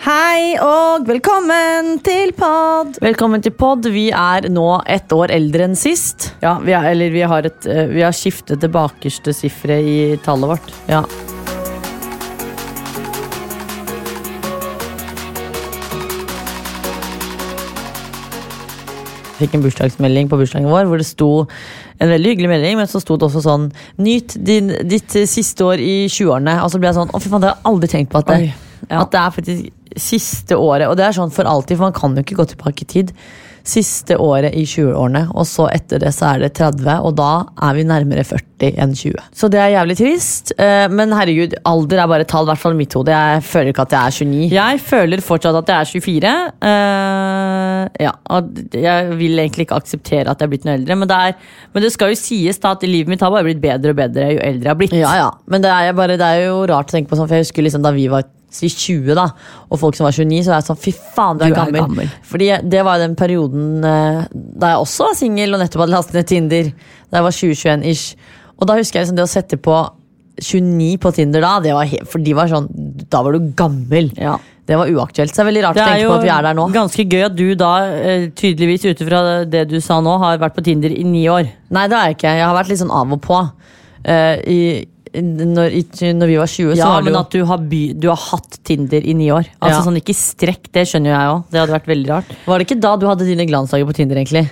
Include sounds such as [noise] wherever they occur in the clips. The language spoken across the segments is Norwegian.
Hei og velkommen til pod. Velkommen til pod. Vi er nå ett år eldre enn sist. Ja, vi er, eller vi har, et, eh, vi har skiftet det bakerste sifferet i tallet vårt. Ja. fikk en bursdagsmelding på bursdagen vår hvor det sto en veldig hyggelig melding, men så sto det også sånn Nyt din, ditt siste år i 20-årene. Og så ble jeg sånn Å, fy faen, det har jeg aldri tenkt på at det, Oi, ja. at det er faktisk siste året. Og det er sånn for alltid, for man kan jo ikke gå tilbake i tid. Siste året i 20-årene, og så etter det så er det 30, og da er vi nærmere 40 enn 20. Så det er jævlig trist, eh, men herregud, alder er bare tall, i hvert fall i mitt hode. Jeg føler ikke at jeg er 29. Jeg føler fortsatt at jeg er 24. Uh, ja, og jeg vil egentlig ikke akseptere at jeg er blitt noe eldre, men det, er, men det skal jo sies da at livet mitt har bare blitt bedre og bedre jo eldre jeg har blitt. Ja, ja, men det er, bare, det er jo rart å tenke på sånn, for jeg husker liksom da vi var si 20, da, og folk som var 29, så er jeg sånn fy faen, du er, Du er gammel. gammel. Fordi det var den perioden eh, da jeg også var singel og nettopp hadde lastet ned Tinder. Da jeg var 20-21 ish. Og da husker jeg liksom det å sette på 29 på Tinder da, det var helt, for de var sånn Da var du gammel. Ja. Det var uaktuelt. Så det er veldig rart å tenke på at vi er der nå. ganske gøy at du da, eh, tydeligvis ut ifra det du sa nå, har vært på Tinder i ni år. Nei, det har jeg ikke. Jeg har vært litt sånn av og på. Uh, i, når, når vi var 20, så Ja, var det men at du har, by, du har hatt Tinder i ni år. Altså Ja. sånn Ikke strekk, det skjønner jeg òg. Det hadde vært veldig rart. Var det ikke da du hadde dine glansdager på Tinder, egentlig?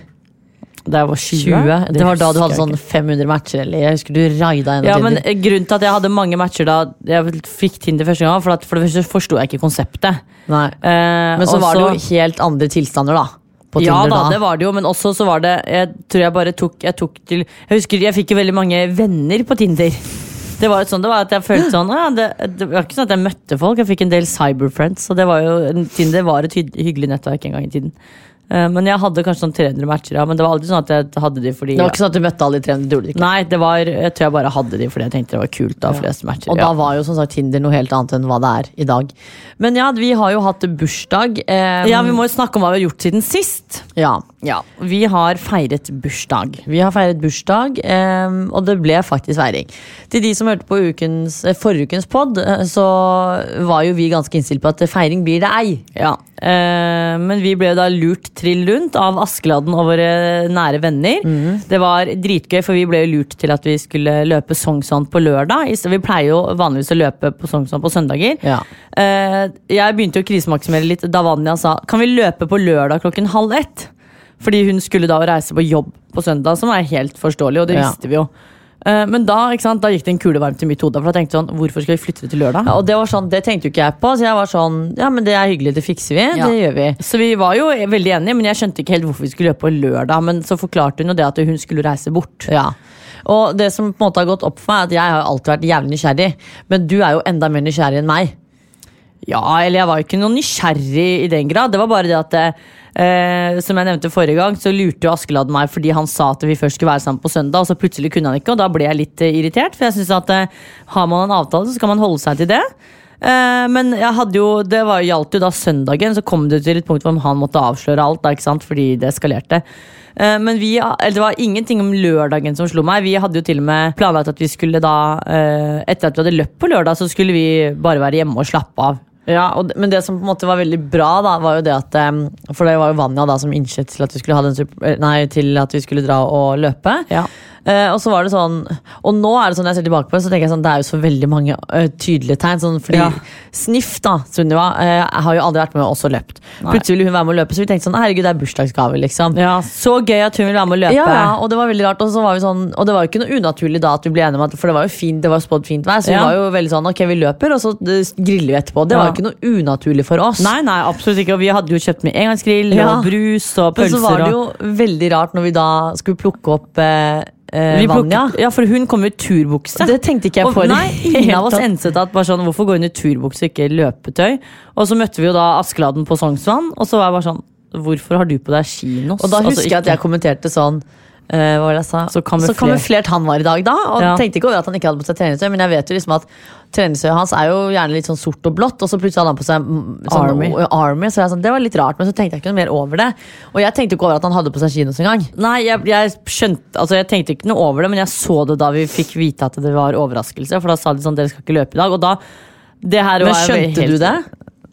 Da jeg var 20? 20? Det, var da du hadde sånn 500 matcher, eller jeg husker du raida en av Ja, men Tinder. Men Grunnen til at jeg hadde mange matcher da jeg fikk Tinder første gang, for, at, for det første forsto jeg ikke konseptet. Nei. Eh, Men så også, var det jo helt andre tilstander, da. Tinder, ja da, da. det var det jo, men også så var det Jeg tror jeg bare tok Jeg tok til Jeg husker jeg fikk jo veldig mange venner på Tinder. Det var jo sånn, det var at jeg følte sånn ja, det, det var ikke sånn at jeg møtte folk, jeg fikk en del cyberfriends. Og det var jo, Tinder var et hyggelig nettverk en gang i tiden. Eh, men jeg hadde kanskje sånn 300 matcher, ja, men det var aldri sånn at jeg hadde de fordi Det var ikke sånn at du møtte alle de 300, gjorde du ikke. Nei, det var, jeg tror jeg bare hadde de fordi jeg tenkte det var kult. da, flest matcher. Og ja. da var jo som sagt Tinder noe helt annet enn hva det er i dag. Men ja, vi har jo hatt bursdag. Um, ja, vi må jo snakke om hva vi har gjort siden sist. ja. Ja, Vi har feiret bursdag. Vi har feiret bursdag, um, og det ble faktisk feiring. Til de som hørte på ukens, forrige ukens pod, så var jo vi ganske innstilt på at feiring blir det ei. Ja, Uh, Men vi ble da lurt trill rundt av Askeladden og våre nære venner. Det var dritgøy, for vi ble lurt til at vi skulle løpe Sognsvann på lørdag. Vi pleier jo vanligvis å løpe på Sognsvann på søndager. Ja. Eh, jeg begynte å krisemaksimere litt da Vanja sa kan vi løpe på lørdag klokken halv ett. Fordi hun skulle da reise på jobb på søndag, som er helt forståelig, og det Ja. visste vi jo. Eh, men da, sant, da gikk det en kule varmt i mitt hode. For da tenkte jeg sånn, hvorfor skal vi flytte det til lørdag? Ja, og det var sånn, det tenkte jo ikke jeg på, så jeg var sånn Ja, men det er hyggelig, det fikser vi. Ja. Det gjør vi. Så vi var jo veldig enige, men jeg skjønte ikke helt hvorfor vi skulle løpe på lørdag. Men så forklarte hun jo det at hun skulle reise bort. Ja. Og det som på en måte har gått opp for meg, er at jeg har alltid vært jævlig nysgjerrig. Men du er jo enda mer nysgjerrig enn meg. Ja, eller jeg var jo ikke noe nysgjerrig i den grad. Det var bare det at eh, Som jeg nevnte forrige gang, så lurte jo Askeladd meg fordi han sa at vi først skulle være sammen på søndag, og så plutselig kunne han ikke, og da ble jeg litt eh, irritert. For jeg synes at eh, har man en avtale, så skal man holde seg til det. Eh, men jeg hadde jo, det var, gjaldt jo da søndagen, så kom det til et punkt hvor han måtte avsløre alt, da, ikke sant? fordi det eskalerte. Eh, men vi, eller det var ingenting om lørdagen som slo meg. Vi hadde jo til og med planlagt at vi skulle da eh, Etter at vi hadde løpt på lørdag, så skulle vi bare være hjemme og slappe av. Ja, og, Men det som på en måte var veldig bra, da, var jo det at For det var jo Vanja da som innsett til eh, til at vi skulle dra og løpe. Ja. Eh, og så var det sånn Og nå er det sånn, jeg ser tilbake på det, så tenker jeg sånn, det er jo så veldig mange uh, tydelige tegn. Sånn, fordi Ja. Sniff, da, Sunniva, uh, har jo aldri vært med og også løpt. Nei. Plutselig ville hun være med og løpe, så vi tenkte sånn herregud, det er bursdagsgave, liksom. Ja, Så gøy at hun ville være med å løpe. Ja, og det var veldig rart. Og, så var vi sånn, og det var jo ikke noe unaturlig da at vi ble enige om at For det var jo fint, det var spådd fint vær, så vi var jo veldig sånn ok, vi løper, og så griller vi etterpå. Det var jo ikke noe unaturlig for oss. Nei, nei, absolutt ikke. Og vi hadde jo kjøpt med engangsgrill og brus og Men pølser. så var det jo veldig rart når vi da skulle plukke opp eh, Vanja. Ja, for hun kom jo i turbukse. Det tenkte ikke jeg på. nei, ingen av oss enset at bare sånn, hvorfor går hun i turbukse og ikke løpetøy? Og så møtte vi jo da Askeladden på Sognsvann, og så var jeg bare sånn Hvorfor har du på deg kinos? Og da Altså, husker jeg at jeg kommenterte sånn sa? Så kamuflert. han var i dag da. Og Ja. tenkte ikke over at han ikke hadde på seg treningstøy, men jeg vet jo liksom at treningstøyet hans er jo gjerne litt sånn sort og blått, og så plutselig hadde han på seg sånn, Army. army så sånn, det var litt rart, men så tenkte jeg ikke noe mer over det. Og jeg tenkte ikke over at han hadde på seg kinos engang. Nei, jeg, jeg skjønte Altså jeg tenkte ikke noe over det, men jeg så det da vi fikk vite at det var overraskelse. For da sa de sånn, dere skal ikke løpe i dag. Og da det her Men skjønte du det?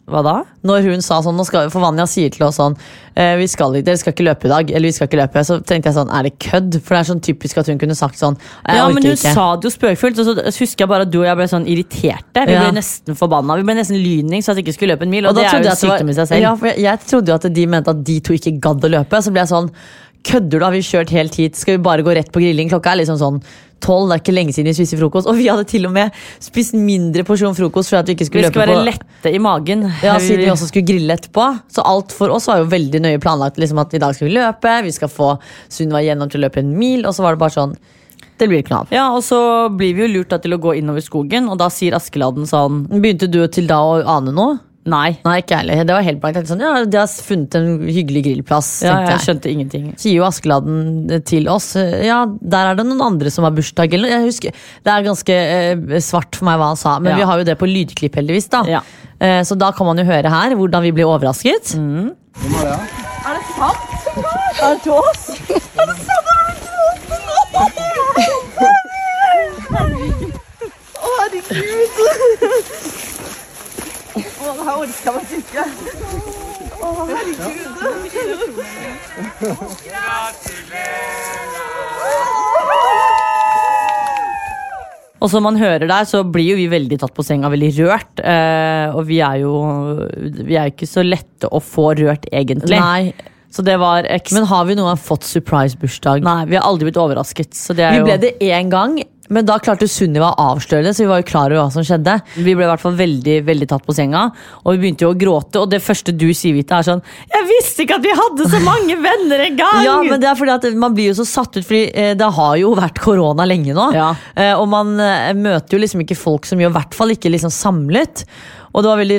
Hva da? Når hun sa sånn, skal, for Vanja sier til oss sånn eh, vi skal, Dere skal ikke løpe i dag. Eller vi skal ikke løpe Så tenkte jeg sånn, er det kødd? For det er sånn typisk at hun kunne sagt sånn Ja, men hun ikke. sa det jo spøkefullt, og så husker jeg bare at du og jeg ble sånn irriterte. Vi Ja. ble nesten forbanna. Vi ble nesten lyning så at vi ikke skulle løpe en mil. Og, Og det er jo sykdom i seg selv. Ja, for jeg, jeg trodde jo at de mente at de to ikke gadd å løpe. Så ble jeg sånn Kødder du? Har vi kjørt helt hit? Skal vi bare gå rett på grilling? Klokka er liksom sånn tolv. Det er ikke lenge siden vi spiste frokost. Og vi hadde til og med spist mindre porsjon frokost for at vi ikke skulle, vi skulle løpe på lette i magen. ja, siden vi også skulle grille etterpå. Så alt for oss var jo veldig nøye planlagt. Liksom at i dag skal vi løpe, vi skal få Sunniva gjennom til å løpe en mil, og så var det bare sånn Det blir ikke noe av. Ja, og så blir vi jo lurt da til å gå innover skogen, og da sier Askeladden sånn Begynte du til da å ane noe? Nei. Nei, ikke heller. Det var helt blankt. Jeg Sånn, ja, de har funnet en hyggelig grillplass. Ja, jeg jeg. skjønte ingenting. sier jo Askeladden til oss Ja, der er det noen andre som har bursdag eller. Jeg husker, Det er ganske eh, svart for meg hva han sa, men Ja. vi har jo det på lydklipp, heldigvis. da Ja. Eh, Så da kan man jo høre her hvordan vi blir overrasket. Og som man hører der, så blir jo vi veldig tatt på senga, veldig rørt. Eh, og vi er jo Vi er ikke så lette å få rørt, egentlig. Nei, Så det var ekstra Men har vi noen gang fått surprise-bursdag? Nei, vi har aldri blitt overrasket. Så det er Vi jo, ble det én gang, men da klarte Sunniva å avsløre det, så vi var jo klar over hva som skjedde. vi ble i hvert fall veldig veldig tatt på senga, og vi begynte jo å gråte. Og det første du sier, Vita, er sånn Jeg visste ikke at vi hadde så mange [laughs] venner engang! Ja, men det er fordi at Man blir jo så satt ut, Fordi eh, det har jo vært korona lenge nå. Ja. Eh, og man eh, møter jo liksom ikke folk som gjør i hvert fall ikke liksom samlet. Og det, var veldig,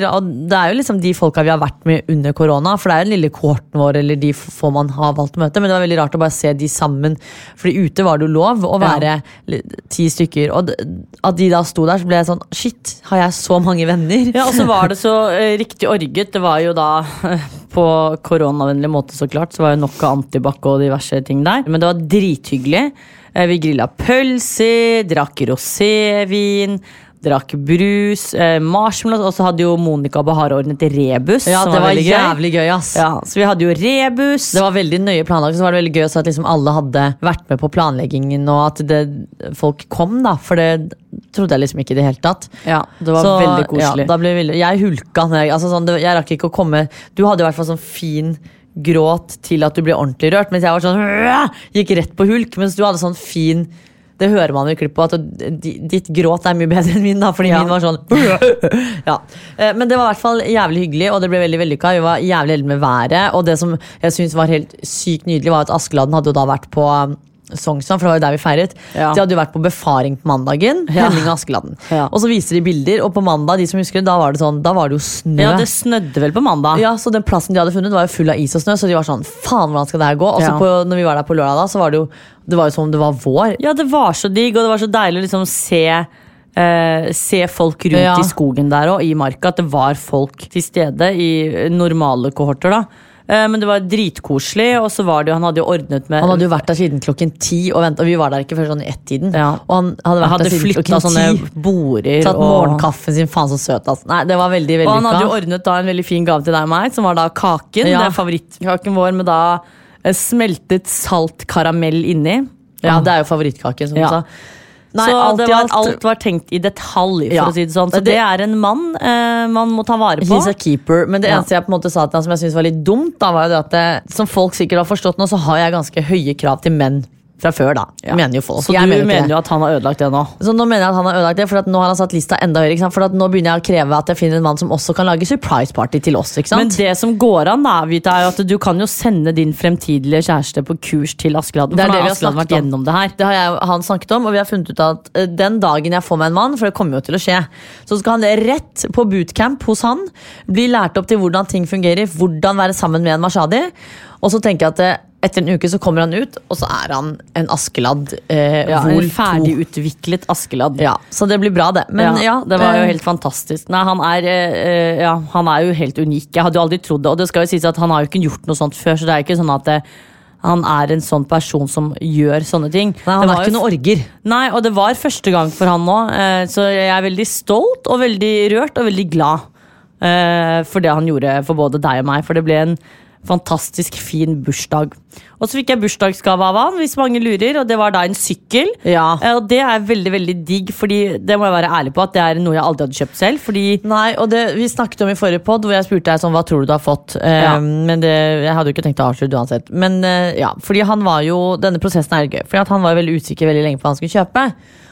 det er jo liksom de folka vi har vært med under korona. For det er jo den lille kohorten vår eller de få man har valgt å møte. Men det var veldig rart å bare se de sammen. Fordi ute var det jo lov å være ja. ti stykker. Og at de da sto der, så ble jeg sånn Shit, har jeg så mange venner? Ja, og så var det [laughs] så eh, riktig orget. Det var jo da [laughs] på koronavennlig måte, så klart. Så var jo nok av antibac og diverse ting der. Men det var drithyggelig. Eh, Vi grilla pølser, drakk rosévin. Drakk brus, eh, marshmallows, og så hadde jo Monica og Bahar ordnet rebus. Ja, det var gøy. jævlig gøy, ass. Ja, så vi hadde jo rebus. Det var veldig nøye planlagt, så var det veldig gøy at liksom alle hadde vært med på planleggingen, og at det, folk kom, da. For det trodde jeg liksom ikke i det hele tatt. Ja, det var Så, veldig koselig. Ja, ble jeg hulka jeg, altså sånn, jeg rakk ikke å komme Du hadde i hvert fall sånn fin gråt til at du ble ordentlig rørt, mens jeg var sånn Gikk rett på hulk, mens du hadde sånn fin det hører man jo i klippet at ditt gråt er mye bedre enn min. da Fordi Ja. min var sånn [laughs] ja. Eh, Men det var i hvert fall jævlig hyggelig, og det ble veldig vellykka. Vi var jævlig heldige med været. Og det som jeg syns var helt sykt nydelig, var at Askeladden hadde jo da vært på um, Sognsvann, for det var jo der vi feiret. Ja. De hadde jo vært på befaring på mandagen. Ja. Henning og Askeladden. Ja. Og så viser de bilder, og på mandag de som husker det, da var det sånn, da var det jo snø. Ja, det snødde vel på mandag. Ja, så den plassen de hadde funnet var jo full av is og snø, så de var sånn, faen hvordan skal det her gå? Og så på, når vi var der på lørdag da, så var det jo, det var jo som om det var vår. Ja, det var så digg, og det var så deilig å liksom se eh, se folk rundt Ja. i skogen der og i marka. At det var folk til stede i normale kohorter. da Men det var dritkoselig, og så var det jo Han hadde jo ordnet med Han hadde jo vært der siden klokken ti, og, vent, og vi var der ikke før sånn i ett-tiden. Ja. Og han hadde vært hadde der siden klokken sånne ti. border. Tatt og- morgenkaffen sin. Faen, så søt. Altså. Nei, det var veldig, veldig Og han hadde jo ordnet da en veldig fin gave til deg og meg, som var da kaken. Ja. Det er favorittkaken vår med da eh, smeltet salt karamell inni. Ja, det er jo favorittkaken, som du sa. Nei, så alt var, alt- alt var tenkt i detalj, for Ja. å si det sånn. Så Det- det er en mann eh, man må ta vare på. He's a keeper. Men det Ja. eneste jeg på en måte sa til han som jeg syntes var litt dumt, da, var jo det at det, som folk sikkert har forstått nå, så har jeg ganske høye krav til menn fra før, da. Ja. Mener jo folk. Så Jeg du mener mener, jo at han har ødelagt det nå? Så nå mener jeg at han har ødelagt det, for nå har han satt lista enda høyere. For nå begynner jeg å kreve at jeg finner en mann som også kan lage surprise party til oss. Men det som går an, da, Vita, er jo at du kan jo sende din fremtidige kjæreste på kurs til Askeladden. Det er det vi har Askeladden snakket vært om. gjennom det her. Det har jeg han snakket om, og vi har funnet ut at eh, den dagen jeg får meg en mann, for det kommer jo til å skje, så skal han rett på bootcamp hos han, bli lært opp til hvordan ting fungerer, hvordan være sammen med en Mashadi, og så tenker jeg at det, etter en uke så kommer han ut, og så er han en Askeladd eh, Ja, en ferdigutviklet Askeladd. Ja, så det blir bra det. Men ja, det var jo eh, helt fantastisk. Nei, han er, eh, ja, han er jo helt unik. Jeg hadde jo aldri trodd det. Og det skal jo sies at han har jo ikke gjort noe sånt før, så det er jo ikke sånn at det, han er en sånn person som gjør sånne ting. Nei, han er ikke noe orger. Nei, og det var første gang for han nå, eh, så jeg er veldig stolt og veldig rørt og veldig glad eh, for det han gjorde for både deg og meg. For det ble en fantastisk fin bursdag. Og så fikk jeg bursdagsgave av han, hvis mange lurer, og det var da en sykkel. Ja. Eh, Og det er veldig veldig digg, fordi det må jeg være ærlig på at det er noe jeg aldri hadde kjøpt selv. Fordi Nei, og det vi snakket om i forrige pod, hvor jeg spurte deg sånn, hva tror du du har fått. Ja. Ja. Men det, jeg hadde jo ikke tenkt å avslutte uansett. Men uh, ja, fordi han var jo, denne prosessen er gøy. Fordi han var jo veldig usikker veldig lenge på hva han skulle kjøpe.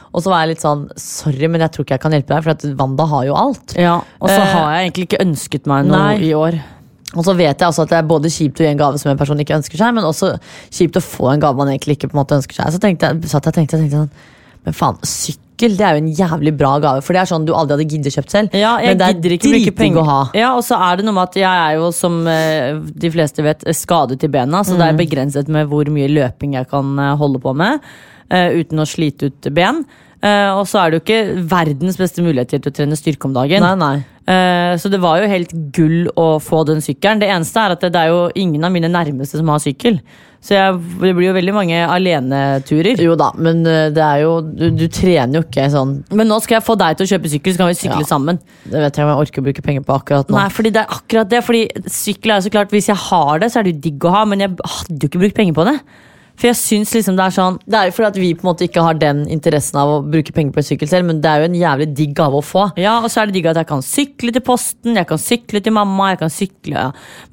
Og så var jeg litt sånn, sorry, men jeg tror ikke jeg kan hjelpe deg, for at Wanda har jo alt. ja, Og så Eh, har jeg egentlig ikke ønsket meg noe nei. i år. Og så vet jeg også at det er både kjipt å gi en gave som en person ikke ønsker seg, men også kjipt å få en gave man egentlig ikke på en måte ønsker seg. Så tenkte jeg, satt jeg tenkte, tenkte sånn, men faen, sykkel det er jo en jævlig bra gave, for det er sånn du aldri hadde giddet kjøpt selv. Ja, men det er dritdigg å ha. Ja, og så er det noe med at jeg er jo, som eh, de fleste vet, skadet i bena. Så det Mm. er begrenset med hvor mye løping jeg kan eh, holde på med eh, uten å slite ut ben. Og så er det jo ikke verdens beste muligheter til å trene styrke om dagen. Nei, nei. Eh, så det var jo helt gull å få den sykkelen. Det eneste er at det, er jo ingen av mine nærmeste som har sykkel. Så jeg, det blir jo veldig mange aleneturer. Jo da, men eh, det er jo du, du trener jo ikke sånn Men nå skal jeg få deg til å kjøpe sykkel, så kan vi sykle Ja. sammen. Det vet jeg om jeg orker å bruke penger på akkurat nå. Nei, fordi det er akkurat det. Fordi sykkel er jo så klart Hvis jeg har det, så er det jo digg å ha, men jeg hadde jo ikke brukt penger på det. For jeg syns liksom det er sånn Det er jo fordi at vi på en måte ikke har den interessen av å bruke penger på en sykkel selv, men det er jo en jævlig digg gave å få. Ja, og så er det digg at jeg kan sykle til posten, jeg kan sykle til mamma, jeg kan sykle ja.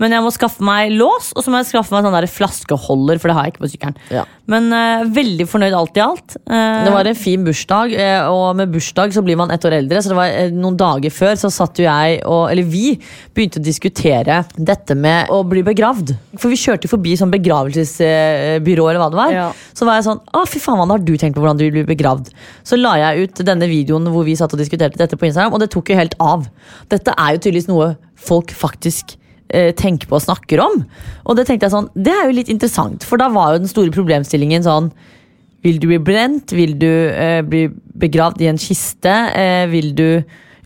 Men jeg må skaffe meg lås, og så må jeg skaffe meg sånn der flaskeholder, for det har jeg ikke på sykkelen. Ja. Men uh, veldig fornøyd alt i alt. Uh, Det var en fin bursdag, eh, og med bursdag så blir man ett år eldre. Så det var noen dager før så satt jo jeg og Eller vi begynte å diskutere dette med å bli begravd. For vi kjørte forbi sånn begravelsesbyrå eller hva det var. Ja. Så var jeg sånn Å, fy faen, har du tenkt på hvordan du blir begravd? Så la jeg ut denne videoen hvor vi satt og diskuterte dette på Instagram, og det tok jo helt av. Dette er jo tydeligvis noe folk faktisk eh, tenker på og snakker om. Og det tenkte jeg sånn, det er jo litt interessant, for da var jo den store problemstillingen sånn vil du bli brent? Vil du eh, bli begravd i en kiste? Eh, vil du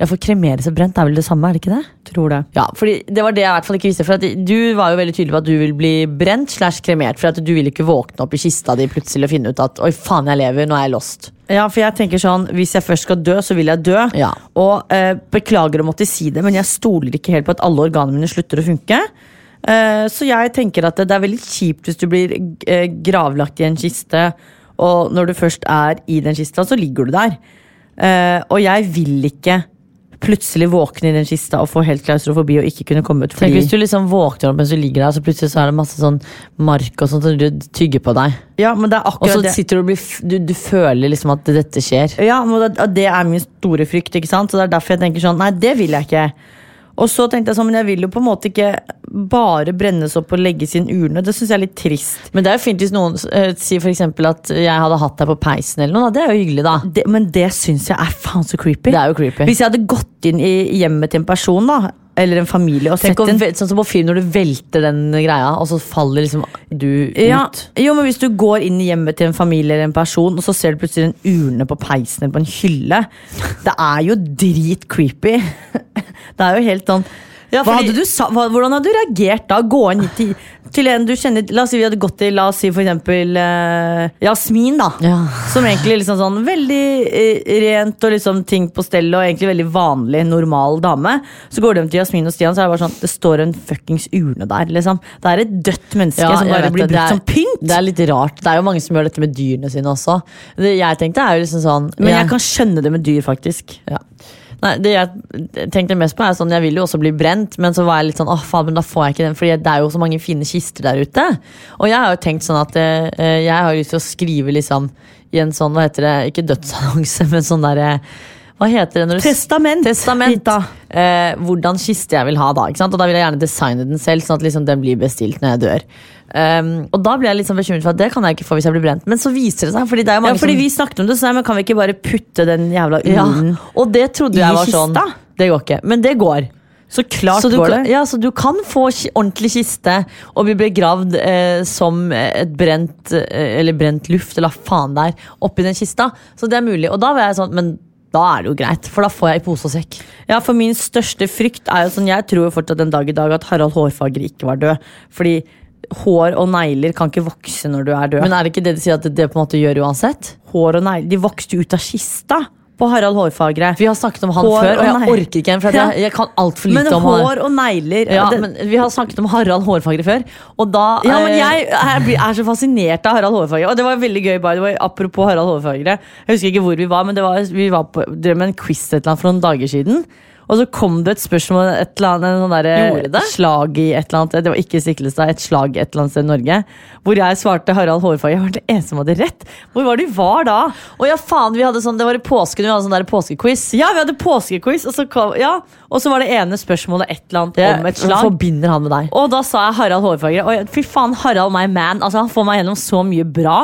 Ja, for kremeres og brent er vel det samme, er det ikke det? Tror det. Ja, fordi Det var det jeg i hvert fall ikke visste. For Du var jo veldig tydelig på at du vil bli brent slash kremert. For at du vil ikke våkne opp i kista di plutselig og finne ut at oi faen, jeg lever, nå er jeg lost. Ja, for jeg tenker sånn Hvis jeg først skal dø, så vil jeg dø. Ja. Og eh, beklager å måtte si det, men jeg stoler ikke helt på at alle organene mine slutter å funke. Eh, så jeg tenker at det, det er veldig kjipt hvis du blir eh, gravlagt i en kiste, og når du først er i den kista, så ligger du der. Eh, og jeg vil ikke plutselig våkne i den kista og få helt klaustrofobi og ikke kunne komme ut. Tenk hvis du liksom våkner opp mens du ligger der, så plutselig så er det masse sånn mark og sånt, som du tygger på deg. ja, men det er akkurat Og så sitter du og blir du, du føler liksom at dette skjer. Ja, men det, og det er min store frykt, ikke sant? Så det er derfor jeg tenker sånn, nei, det vil jeg ikke. Og så tenkte jeg sånn, men jeg vil jo på en måte ikke bare brennes opp og legges i en urne. Det syns jeg er litt trist. Men det er jo fint hvis noen uh, sier eksempel at jeg hadde hatt deg på peisen eller noe. da. Det er jo hyggelig, da. Det, men det syns jeg er faen så creepy. Det er jo creepy. Hvis jeg hadde gått inn i hjemmet til en person, da, eller en familie og Tenk sett å, en sånn som på film når du velter den greia, og så faller liksom du ut. ja, jo, men Hvis du går inn i hjemmet til en familie eller en person, og så ser du plutselig en urne på peisen eller på en hylle Det er jo dritcreepy. [laughs] Det er jo helt sånn Ja, fordi- hadde du sa, Hvordan hadde du reagert da? Gå inn til, til en du kjenner La oss si vi hadde gått til La oss si for eksempel uh, Jasmin, da. Ja. Som egentlig liksom sånn veldig uh, rent og liksom ting på stell og egentlig veldig vanlig, normal dame. Så går de til Jasmin og Stian, så er det bare sånn det står en fuckings urne der. liksom Det er et dødt menneske Ja, som bare blir brukt Det er- som pynt. Det er litt rart. Det er jo mange som gjør dette med dyrene sine også. Det jeg tenkte er jo liksom sånn Men jeg kan skjønne det med dyr, faktisk. Ja. Nei, det jeg tenkte mest på er sånn, Jeg vil jo også bli brent, men så var jeg litt sånn åh faen, men da får jeg ikke den. Fordi det er jo så mange fine kister der ute. Og jeg har jo tenkt sånn at eh, jeg har lyst til å skrive liksom i en sånn, hva heter det, ikke dødsannonse, [laughs] men sånn derre Hva heter det når du Testament. Testament. Eh, hvordan kiste jeg vil ha da. Ikke sant? Og da vil jeg gjerne designe den selv, sånn at liksom den blir bestilt når jeg dør. Um, og da blir jeg litt sånn bekymret for at det kan jeg ikke få hvis jeg blir brent. Men så viser det seg, fordi det Ja, fordi som vi snakket om det, så nei, men kan vi ikke bare putte den jævla ja, Og det trodde jeg var sånn. kista? Det går ikke. Men det går. Så klart Så du, går det. ja, så du kan få ordentlig kiste og bli begravd eh, som et brent eh, Eller brent luft, eller hva faen det er, oppi den kista. Så det er mulig. Og da var jeg sånn, men da er det jo greit, for da får jeg i pose og sekk. Ja, for min største frykt er jo sånn Jeg tror jo fortsatt den dag i dag at Harald Hårfagre ikke var død. Fordi hår og negler kan ikke vokse når du er død. Men er det ikke det de sier at det, det på en måte gjør uansett? hår og negler De vokste jo ut av kista på Harald Hårfagre. Vi har snakket om han Hår før, og og jeg negler. orker ikke en, for jeg, jeg kan altfor lite Men om han. hår og negler Ja, men Vi har snakket om Harald Hårfagre før, og da ja, men eh, jeg er, er så fascinert av Harald Hårfagre. Og det var veldig gøy, by the way, apropos Harald Hårfagre. Jeg husker ikke hvor vi var, men det var, vi var på, drev med en quiz et eller annet for noen dager siden. Og så kom det et spørsmål, et eller annet, sånn derre det? slag i et eller annet Det var ikke Stiklestad, et slag et eller annet sted i Norge. Hvor jeg svarte Harald Hårfagre. Jeg var den eneste som hadde rett. Hvor var vi var da? Å ja, faen, vi hadde sånn, Det var i påsken vi hadde sånn der påskequiz. Ja, vi hadde påskequiz, og så, kom, ja, og så var det ene spørsmålet et eller annet om et slag. forbinder han med deg. Og da sa jeg Harald Hårfagre. Og fy faen, Harald my man. Altså, han får meg gjennom så mye bra.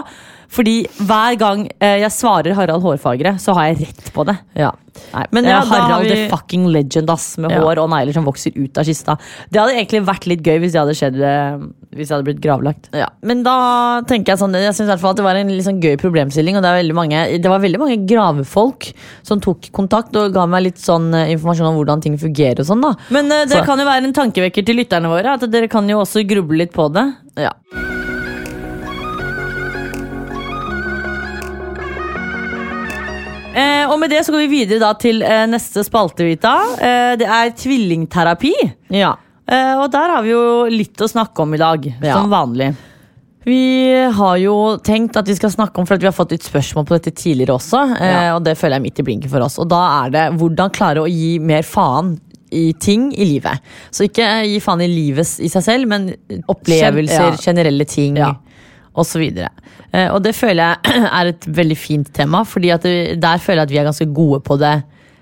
Fordi hver gang eh, jeg svarer Harald Hårfagre, så har jeg rett på det. Ja. Nei, Men ja, Harald vi- the fucking legend, ass. Med Ja. hår og negler som vokser ut av kista. Det hadde egentlig vært litt gøy hvis det hadde skjedd eh, Hvis det hadde blitt gravlagt. Ja, men da tenker jeg sånn Jeg at det var en sånn gøy problemstilling Og det, er mange, det var veldig mange gravefolk Som tok kontakt og ga meg litt sånn eh, informasjon Om hvordan ting fungerer og sånn da Men eh, det Så- kan jo være en tankevekker til lytterne våre. At dere kan jo også gruble litt på det. ja. Eh, og med det så går vi videre da til eh, neste spalte, Vita. Eh, det er tvillingterapi. ja Eh, og der har vi jo litt å snakke om i dag, Ja. som vanlig. Vi har jo tenkt at vi skal snakke om For at vi har fått litt spørsmål på dette tidligere også eh, Og det føler jeg er midt i blinken for oss Og da er det hvordan klare å gi mer faen i ting i livet Så ikke gi faen i livet i seg selv Men opplevelser, ja. generelle ting Ja. Og så videre eh, Og det føler jeg [clears throat] er et veldig fint tema Fordi det, der føler jeg at vi er ganske gode på det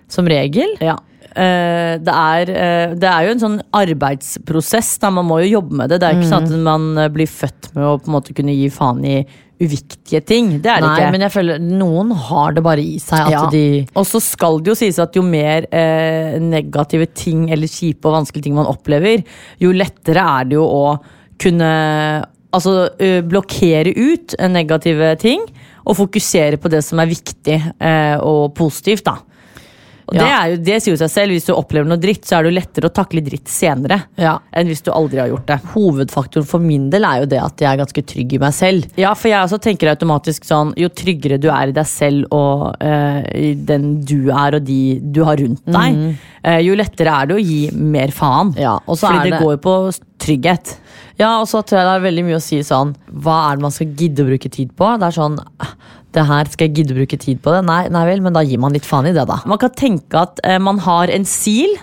Som regel Ja. Eh, det, er, eh, det er jo en sånn arbeidsprosess. Da. Man må jo jobbe med det. Det er ikke sånn at man eh, blir født med å på en måte kunne gi faen i uviktige ting. Det er det Nei, ikke. men jeg føler noen har det bare i seg At Ja. de Og så skal det jo sies at jo mer eh, negative ting eller kjipe og vanskelige ting man opplever, jo lettere er det jo å kunne altså, blokkere ut negative ting og fokusere på det som er viktig og positivt. da. Og det, Ja. er jo, det sier jo seg selv. Hvis du opplever noe dritt, så er det jo lettere å takle dritt senere Ja. enn hvis du aldri har gjort det. Hovedfaktoren for min del er jo det at jeg er ganske trygg i meg selv. Ja, for jeg også tenker automatisk sånn Jo tryggere du er i deg selv og øh, i den du er og de du har rundt deg, eh, jo lettere er det å gi mer faen. Ja, Fordi det, det- går på trygghet. Ja, og så tror jeg det er veldig mye å si sånn Hva er det man skal gidde å bruke tid på? Det er sånn Det her skal jeg gidde å bruke tid på det? Nei, nei vel, men da gir man litt faen i det, da. Man kan tenke at eh, man har en sil.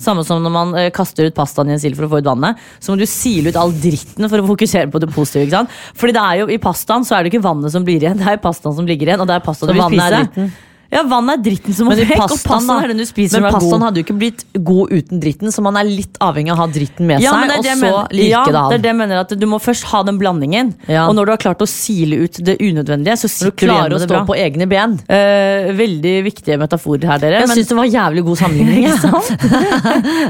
Samme som når man eh, kaster ut pastaen i en sil for å få ut vannet. Så må du sile ut all dritten for å fokusere på det positive. ikke sant? Fordi det er jo I pastaen så er det ikke vannet som blir igjen, [laughs] det er pastaen som ligger igjen. Og det er pastaen Så vil vannet er dritten? Ja, vann er dritten som må vekk, og pastaen, er den du spiser Men pastaen hadde jo ikke blitt god uten dritten, så man er litt avhengig av å ha dritten med Ja, seg, det og det så mener. like ja, det av. det er det jeg mener at Du må først ha den blandingen, Ja. og når du har klart å sile ut det unødvendige, så sitter du du igjen med å stå bra. på egne ben. Eh, veldig viktige metaforer her, dere. Jeg men- syns det var jævlig god sammenligning. [laughs] [laughs]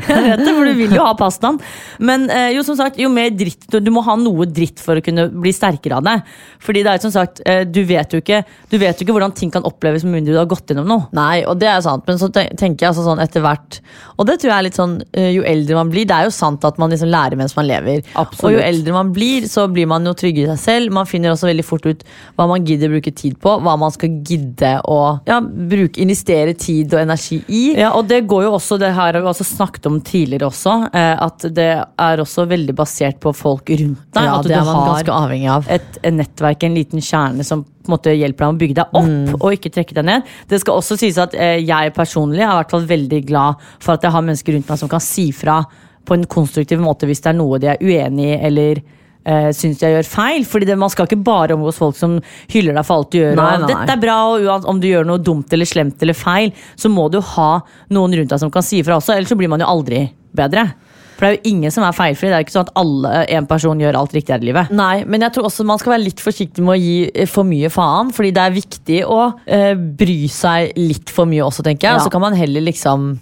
Jeg. vet det, for du vil jo ha pastaen. Men eh, jo, som sagt, jo mer dritt Du du må ha noe dritt for å kunne bli sterkere av det. Fordi det er jo som sagt, eh, du vet jo ikke Du vet jo ikke hvordan ting kan oppleves med mindre du har gått gjennom noe. Nei, og det er sant, men så tenker jeg altså sånn etter hvert Og det tror jeg er litt sånn eh, Jo eldre man blir, det er jo sant at man liksom lærer mens man lever. Absolutt. Og jo eldre man blir, så blir man jo tryggere i seg selv. Man finner også veldig fort ut hva man gidder å bruke tid på, hva man skal gidde å ja, bruke, investere tid og energi i. Ja, og det går jo også, det her har vi også snakket om tidligere også, eh, at det er også veldig basert på folk rundt deg. Ja, at det du er man har ganske avhengig av. et, et nettverk, en liten kjerne som på en måte hjelper deg med å bygge deg opp og ikke trekke deg ned. Det skal også sies at eh, jeg personlig er i hvert fall veldig glad for at jeg har mennesker rundt meg som kan si fra på en konstruktiv måte hvis det er noe de er uenig i eller eh, syns jeg gjør feil. Fordi det, Man skal ikke bare omgås folk som hyller deg for alt du gjør. Nei, nei. Dette er bra, og om du gjør noe dumt eller slemt eller feil, så må du ha noen rundt deg som kan si fra også, ellers så blir man jo aldri bedre. For det er jo ingen som er feilfri. Det er jo ikke sånn at alle, en person gjør alt riktig her i livet. Nei, men jeg tror også man skal være litt forsiktig med å gi eh, for mye faen. Fordi det er viktig å eh, bry seg litt for mye også, tenker jeg. Ja. Så kan man heller liksom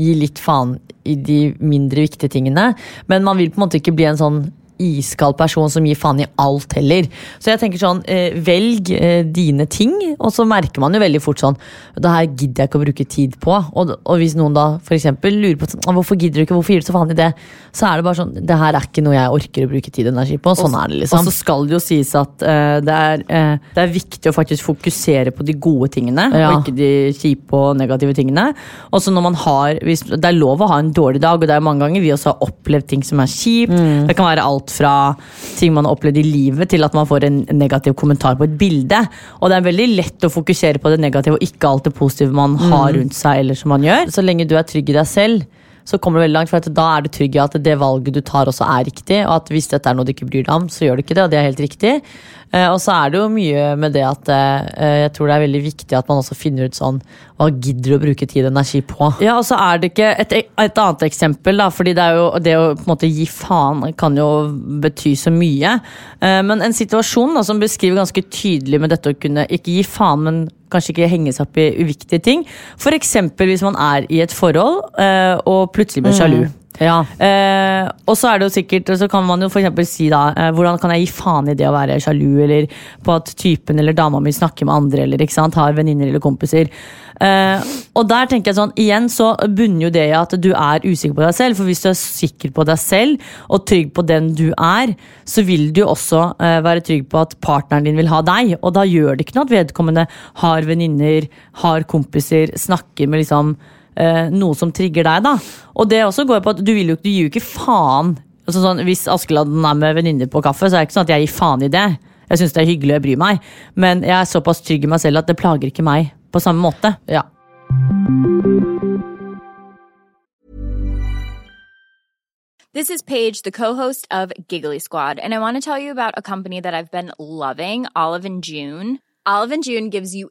gi litt faen i de mindre viktige tingene. Men man vil på en måte ikke bli en sånn iskald person som gir faen i alt heller. Så jeg tenker sånn, eh, velg eh, dine ting, og så merker man jo veldig fort sånn Det her gidder jeg ikke å bruke tid på. Og, og hvis noen da for eksempel lurer på sånn, hvorfor gidder du ikke, hvorfor gir du så faen i det, så er det bare sånn Det her er ikke noe jeg orker å bruke tid og energi på. Sånn er det, liksom. Og så skal det jo sies at eh, det, er, eh, det er viktig å faktisk fokusere på de gode tingene, Ja. og ikke de kjipe og negative tingene. Og så når man har, hvis, Det er lov å ha en dårlig dag, og det er mange ganger vi også har opplevd ting som er kjipt. Mm. Det kan være alt fra ting man har opplevd i livet, til at man får en negativ kommentar på et bilde. Og det er veldig lett å fokusere på det negative og ikke alt det positive man Mm. har rundt seg. eller som man gjør. så lenge du er trygg i deg selv, så kommer du veldig langt. For da er du trygg i at det valget du tar, også er riktig. Og at hvis dette er noe du ikke bryr deg om, så gjør du ikke det, og det er helt riktig. Eh, og så er det jo mye med det at eh, jeg tror det er veldig viktig at man også finner ut sånn Hva gidder du å bruke tid og energi på? Ja, og så er det ikke et, et annet eksempel, da, fordi det, jo, det å på en måte gi faen kan jo bety så mye. Eh, men en situasjon da, som beskriver ganske tydelig med dette å kunne ikke gi faen, men kanskje ikke henge seg opp i uviktige ting. Eksempel hvis man er i et forhold eh, og plutselig blir sjalu. Ja. Eh, og så er det jo sikkert Så kan man jo for si da eh, Hvordan kan jeg gi faen i det å være sjalu, eller på at typen eller dama mi snakker med andre, eller ikke sant, har venninner eller kompiser. Eh, og der tenker jeg sånn Igjen så bunner jo det i at du er usikker på deg selv. For hvis du er sikker på deg selv og trygg på den du er, så vil du jo også eh, være trygg på at partneren din vil ha deg. Og da gjør det ikke noe at vedkommende har venninner, har kompiser, snakker med liksom eh, noe som trigger deg. da Og det også går på at du, vil jo, du gir jo ikke faen. Altså sånn, hvis Askeladden er med venninner på kaffe, så er det ikke sånn at jeg gir faen i det. Jeg syns det er hyggelig og jeg bryr meg, men jeg er såpass trygg i meg selv at det plager ikke meg på samme måte. ja. This is Paige, the co-host of Giggly Squad, and I want to tell you about a company that I've been loving, Olive and June. Olive and June gives you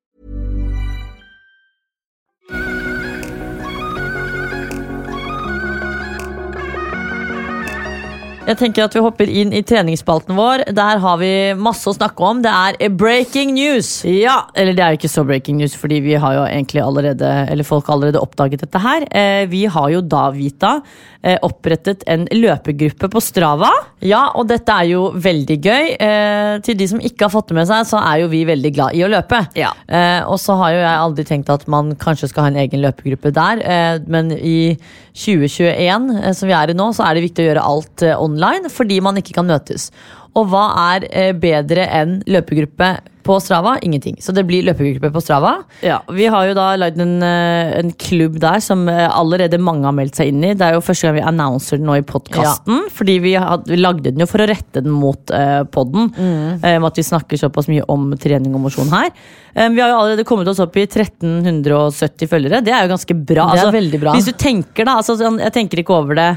Jeg tenker at Vi hopper inn i treningsspalten vår. Der har vi masse å snakke om. Det er breaking news. Ja, eller det er jo ikke så breaking news, fordi vi har jo egentlig allerede Eller folk har allerede oppdaget dette her. Eh, vi har jo da, Vita, eh, opprettet en løpegruppe på Strava. Ja, og dette er jo veldig gøy. Eh, til de som ikke har fått det med seg, så er jo vi veldig glad i å løpe. Ja. Eh, og så har jo jeg aldri tenkt at man kanskje skal ha en egen løpegruppe der, eh, men i 2021, eh, som vi er i nå, så er det viktig å gjøre alt eh, online fordi man ikke kan møtes. Og hva er eh, bedre enn løpegruppe på Strava? Ingenting. Så det blir løpegruppe på Strava. Ja, Vi har jo da lagd en, eh, en klubb der som eh, allerede mange har meldt seg inn i. Det er jo første gang vi annonser den nå i podkasten. Fordi vi, had, vi lagde den jo for å rette den mot uh, podden. Mm. Um, at vi snakker såpass mye om trening og mosjon her. Um, vi har jo allerede kommet oss opp i 1370 følgere. Det er jo ganske bra. Det er Altså, veldig bra. Hvis du tenker da, altså, sånn, Jeg tenker ikke over det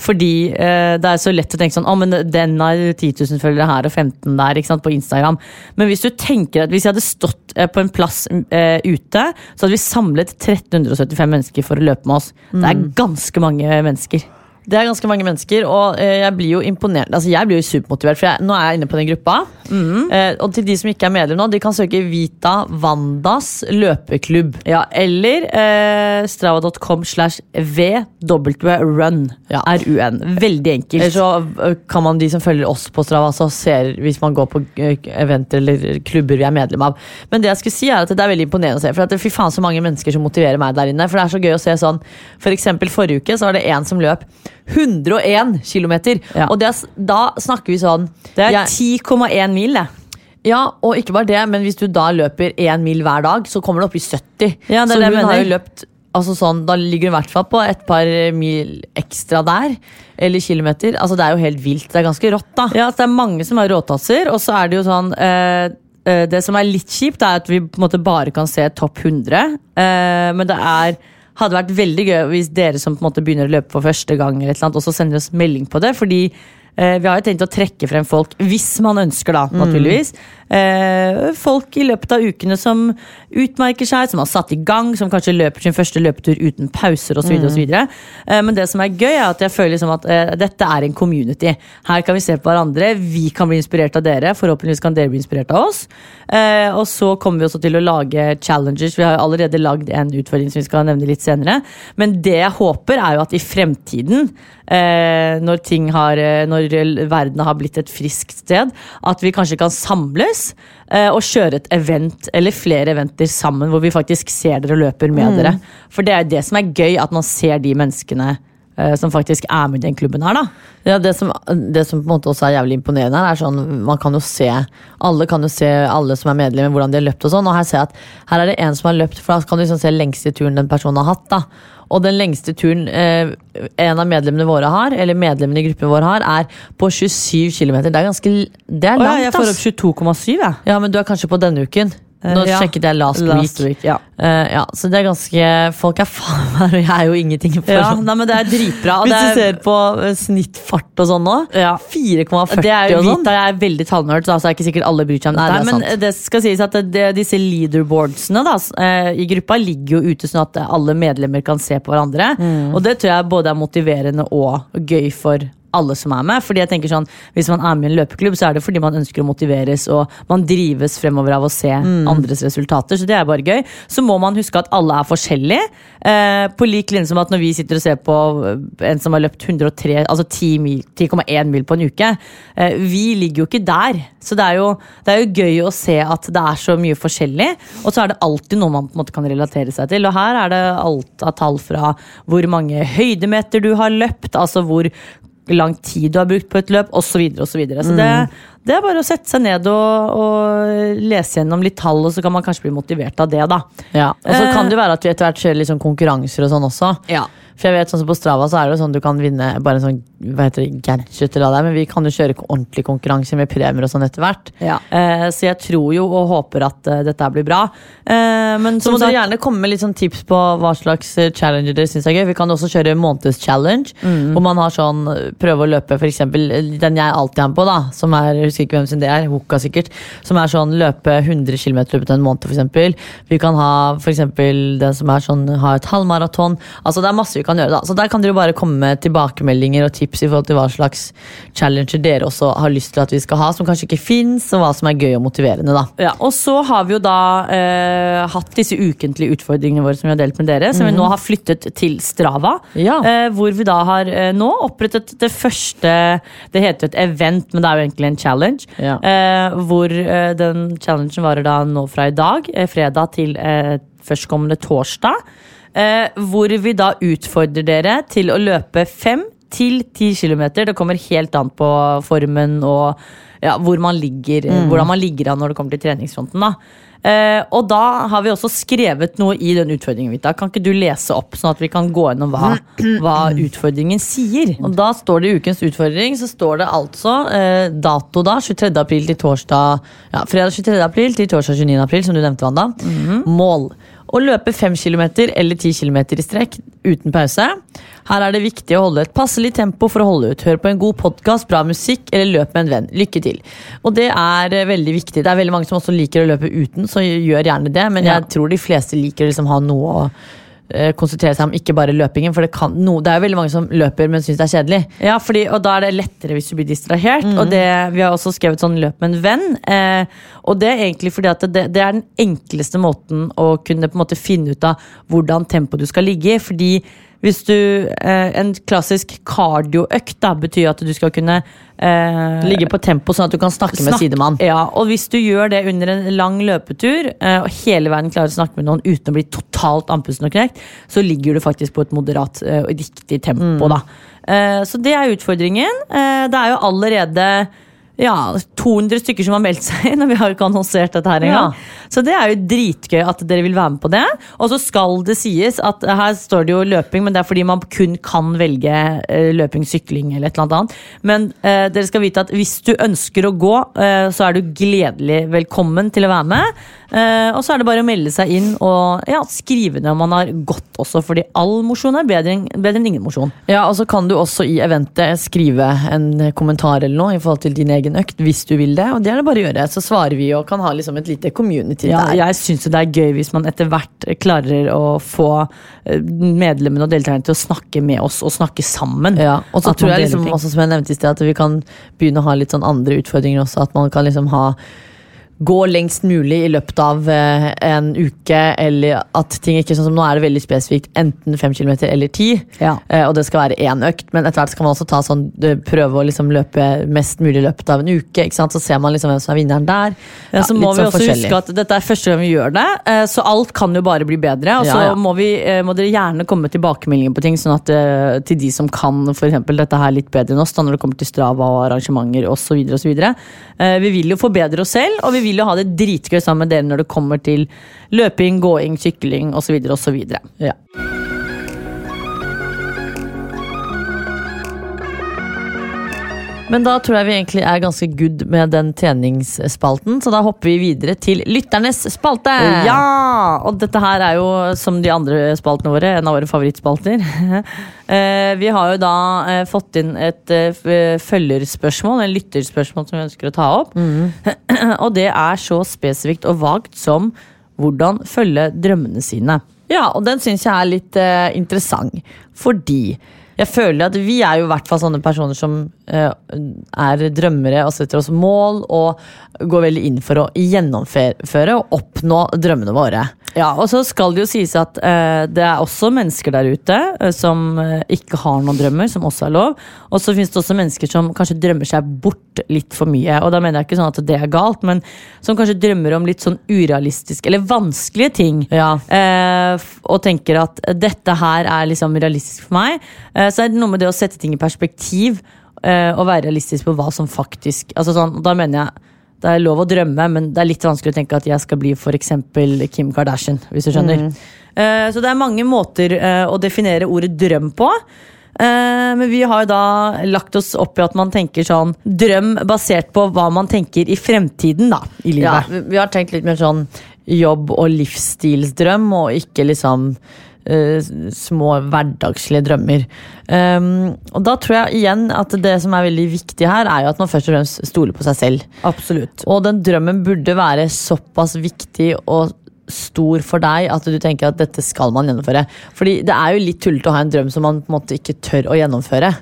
fordi eh, det er så lett å tenke sånn Å, men den har 10 000 følgere her og 15 der ikke sant, på Instagram. Men hvis du tenker at hvis jeg hadde stått eh, på en plass eh, ute, så hadde vi samlet 1375 mennesker for å løpe med oss. Det er ganske mange mennesker. Det er ganske mange mennesker, og eh, jeg blir jo imponert. Altså, jeg blir jo supermotivert, for jeg, nå er jeg inne på den gruppa. Eh, og til de som ikke er medlem nå, de kan søke Vita Wandas løpeklubb. Ja, Eller eh, strava.com slash vwrun. Ja. R-u-n. Veldig enkelt. Eller så eh, kan man, de som følger oss på Strava, så ser hvis man går på eh, eventer eller klubber vi er medlem av. Men det jeg skulle si er at det er veldig imponerende å se. For at det, fy faen så mange mennesker som motiverer meg der inne. For det er så gøy å se sånn For eksempel forrige uke så var det en som løp 101 km. Ja. Og det, da snakker vi sånn Det er 10,1 mil, det. Ja, og ikke bare det, men hvis du da løper én mil hver dag, så kommer du opp i 70. Ja, så hun har jo løpt altså sånn, Da ligger hun i hvert fall på et par mil ekstra der. Eller kilometer. Altså Det er jo helt vilt. Det er ganske rått, da. Ja, altså det er mange som har råtasser, og så er det jo sånn eh, eh, Det som er litt kjipt, er at vi på en måte bare kan se topp 100. Eh, men det er hadde vært veldig gøy hvis dere som på en måte begynner å løpe for første gang, eller et eller annet, også sender oss melding på det. fordi eh, vi har jo tenkt å trekke frem folk, hvis man ønsker, da, naturligvis. Eh, folk i løpet av ukene som utmerker seg, som har satt i gang, som kanskje løper sin første løpetur uten pauser osv. Mm. Eh, men det som er gøy, er at jeg føler liksom at eh, dette er en community. Her kan vi se på hverandre, vi kan bli inspirert av dere. Forhåpentligvis kan dere bli inspirert av oss. Eh, og så kommer vi også til å lage challenges. Vi har allerede lagd en utfordring som vi skal nevne litt senere. Men det jeg håper, er jo at i fremtiden, eh, når ting har eh, Når verden har blitt et friskt sted, at vi kanskje kan samles eh, og kjøre et event eller flere eventer sammen hvor vi faktisk ser dere løper med dere. For det er det som er gøy, at man ser de menneskene som faktisk er med i den klubben her, da. Ja, det som, det som på en måte også er jævlig imponerende, her, er sånn man kan jo se Alle kan jo se alle som er medlemmer, hvordan de har løpt og sånn. Og her ser jeg at her er det en som har løpt, for da kan du liksom se lengste turen den personen har hatt. da Og den lengste turen eh, en av medlemmene våre har, eller medlemmene i gruppen vår har, er på 27 km. Det er ganske Det er langt Å ja, jeg får opp 22,7, jeg. Ja, men du er kanskje på denne uken. Nå Eh, ja. sjekket jeg last, Last week. week, ja. Uh, ja, så det er ganske Folk er faen [laughs] meg og jeg er jo ingenting. For Ja, sånn. nei, men det er dritbra. Hvis er- du ser på eh, snittfart og sånn nå, Ja. 4,40 Det er jo og sånn. Jeg er veldig tallnerd, så det er ikke sikkert alle bryr seg om Nei, det Men sant. det skal sies at det, disse leaderboardsene da, i gruppa ligger jo ute sånn at alle medlemmer kan se på hverandre. Mm. Og det tror jeg både er motiverende og gøy for alle som er med. Fordi jeg tenker sånn, Hvis man er med i en løpeklubb, så er det fordi man ønsker å motiveres og man drives fremover av å se Mm. andres resultater. Så det er bare gøy. Så må man huske at alle er forskjellige. Eh, på lik linje som at når vi sitter og ser på eh, en som har løpt 103, altså 10,1 mil- 10,1 mil på en uke. Eh, vi ligger jo ikke der. Så det er, jo, det er jo gøy å se at det er så mye forskjellig. Og så er det alltid noe man på en måte kan relatere seg til. Og her er det alt av tall fra hvor mange høydemeter du har løpt, altså hvor lang tid du har brukt på et løp, osv. Så, videre, og så, videre. så det, det er bare å sette seg ned og, og lese gjennom litt tall, og så kan man kanskje bli motivert av det, da. Ja, og så Eh. kan det jo være at vi etter hvert kjører litt sånn konkurranser og sånn også. Ja. For jeg vet sånn som På Strava så er det sånn du kan vinne bare en sånn hva heter det, gadget, eller det men vi kan jo kjøre ordentlig konkurranser med premier og sånn etter hvert. Ja. Eh, så jeg tror jo og håper at uh, dette blir bra. Eh, men Så må dere gjerne komme med litt sånn tips på hva slags eh, challenger dere syns er gøy. Vi kan også kjøre månedschallenge, Mm. hvor man har sånn eh, prøve å løpe eh, den jeg alltid er med på, da, som er husker ikke hvem sin det er, Hoka sikkert, som er sånn løpe 100 km i løpet av en måned, eksempel. Vi kan ha for eksempel den som er sånn ha et halvmaraton. Altså det er masse vi kan gjøre, da. Så der kan dere bare komme med tilbakemeldinger og tips i forhold til hva slags challenger dere også har lyst til at vi skal ha, som kanskje ikke fins, og hva som er gøy og motiverende, da. Ja, og så har vi jo da eh, hatt disse ukentlige utfordringene våre som vi har delt med dere, som vi nå har flyttet til Strava. Ja. Eh, hvor vi da har eh, nå opprettet det første Det heter jo et event, men det er jo egentlig en challenge. Ja. Eh, hvor eh, den challengen varer da nå fra i dag, eh, fredag, til eh, førstkommende torsdag. Eh, hvor vi da utfordrer dere til å løpe fem til ti kilometer. Det kommer helt an på formen og ja, hvor man ligger, hvordan man ligger an når det kommer til treningsfronten. da. Eh, og da har vi også skrevet noe i den utfordringen. Vita. Kan ikke du lese opp, sånn at vi kan gå gjennom hva, hva utfordringen sier? Og da står det i ukens utfordring, så står det altså eh, dato da, 23. april til torsdag ja, Fredag 23. april til torsdag 29. april, som du nevnte, Wanda. Mål. Å løpe 5 km eller 10 km i strekk uten pause. Her er det viktig å holde et passelig tempo for å holde ut. Hør på en god podkast, bra musikk eller løp med en venn. Lykke til. Og det er eh, veldig viktig. Det er veldig mange som også liker å løpe uten, så gjør gjerne det. Men jeg tror de fleste liker å liksom ha noe å konsentrere seg om, ikke bare løpingen. For det, kan, no, det er jo veldig mange som løper, men syns det er kjedelig. Ja, fordi, og da er det lettere hvis du blir distrahert. Og det, vi har også skrevet sånn løp med en venn. Eh, og det er egentlig fordi at det, det er den enkleste måten å kunne på en måte finne ut av hvordan tempo du skal ligge i. Fordi hvis du eh, En klassisk kardioøkt da, betyr at du skal kunne eh, Ligge på tempo sånn at du kan snakke med sidemann. Ja, og hvis du gjør det under en lang løpetur, eh, og hele verden klarer å snakke med noen uten å bli totalt andpusten og knekt, så ligger du faktisk på et moderat eh, og riktig tempo, da. Eh, Så det er utfordringen. Eh, Det er jo allerede ja, 200 stykker som har meldt seg inn, og vi har ikke annonsert dette her engang. Så det er jo dritgøy at dere vil være med på det. Og så skal det sies at her står det jo løping, men det er fordi man kun kan velge eh, løping, sykling eller et eller annet. Men eh, dere skal vite at hvis du ønsker å gå, eh, så er du gledelig velkommen til å være med. Eh, og så er det bare å melde seg inn og ja, skrive ned om man har gått også, fordi all mosjon er bedre bedre enn ingen mosjon. Ja, og så kan du også i eventet skrive en kommentar eller noe i forhold til din egen økt, hvis du vil det. Og det er det bare å gjøre. Så svarer vi og kan ha liksom et lite community Ja, der. jeg syns det er gøy hvis man etter hvert klarer å få eh, medlemmene og deltakerne til å snakke med oss og snakke sammen. Ja, og så tror jeg liksom også, som jeg nevnte i sted, at vi kan begynne å ha litt sånn andre utfordringer også. At man kan liksom ha gå lengst mulig i løpet av eh, en uke, eller at ting ikke sånn som nå er det veldig spesifikt, enten 5 km eller 10, Ja. eh, og det skal være én økt. Men etter hvert skal man også ta sånn, eh, prøve å liksom løpe mest mulig i løpet av en uke. Ikke sant? Så ser man liksom hvem som er vinneren der. Ja, så ja, må vi sånn også huske at dette er første gang vi gjør det, så alt kan jo bare bli bedre. Og så Ja, må, vi, må dere gjerne komme med tilbakemeldinger på ting, sånn at til de som kan for eksempel, dette her litt bedre enn oss, da, når det kommer til Strava og arrangementer osv. Uh, vi vil jo forbedre oss selv, og vi vil jo ha det dritgøy sammen med dere når det kommer til løping, gåing, sykling osv. osv. Ja. Men da tror jeg vi egentlig er ganske good med den treningsspalten, så da hopper vi videre til lytternes spalte. Ja! Og dette her er jo, som de andre spaltene våre, en av våre favorittspalter. [laughs] Eh, vi har jo da eh, fått inn et eh, følgerspørsmål, en lytterspørsmål som vi ønsker å ta opp. [clears throat] og det er så spesifikt og vagt som hvordan følge drømmene sine. Ja, og den syns jeg er litt eh, interessant. Fordi jeg føler at vi er jo i hvert fall sånne personer som uh, er drømmere og setter oss mål og går veldig inn for å gjennomføre og oppnå drømmene våre. Ja, og så skal det jo sies at uh, det er også mennesker der ute uh, som ikke har noen drømmer, som også er lov. Og så finnes det også mennesker som kanskje drømmer seg bort litt for mye. Og da mener jeg ikke sånn at det er galt, men som kanskje drømmer om litt sånn urealistiske eller vanskelige ting. Ja. Og tenker at dette her er liksom realistisk for meg. Eh, så er det noe med det å sette ting i perspektiv eh, og være realistisk på hva som faktisk altså sånn, Da mener jeg det er lov å drømme, men det er litt vanskelig å tenke at jeg skal bli eksempel Kim Kardashian. hvis du skjønner. Eh, så det er mange måter uh, å definere ordet drøm på. Uh, men vi har jo da lagt oss opp i at man tenker sånn drøm basert på hva man tenker i fremtiden da, i Ja, vi, vi har tenkt litt mer sånn jobb- og livsstilsdrøm, og ikke liksom små hverdagslige drømmer. Um, og da tror jeg igjen at det som er veldig viktig her, er jo at man først og fremst stoler på seg selv. Absolutt. Og den drømmen burde være såpass viktig og stor for deg at du tenker at dette skal man gjennomføre. Fordi det er jo litt tullete å ha en drøm som man på en måte ikke tør å gjennomføre.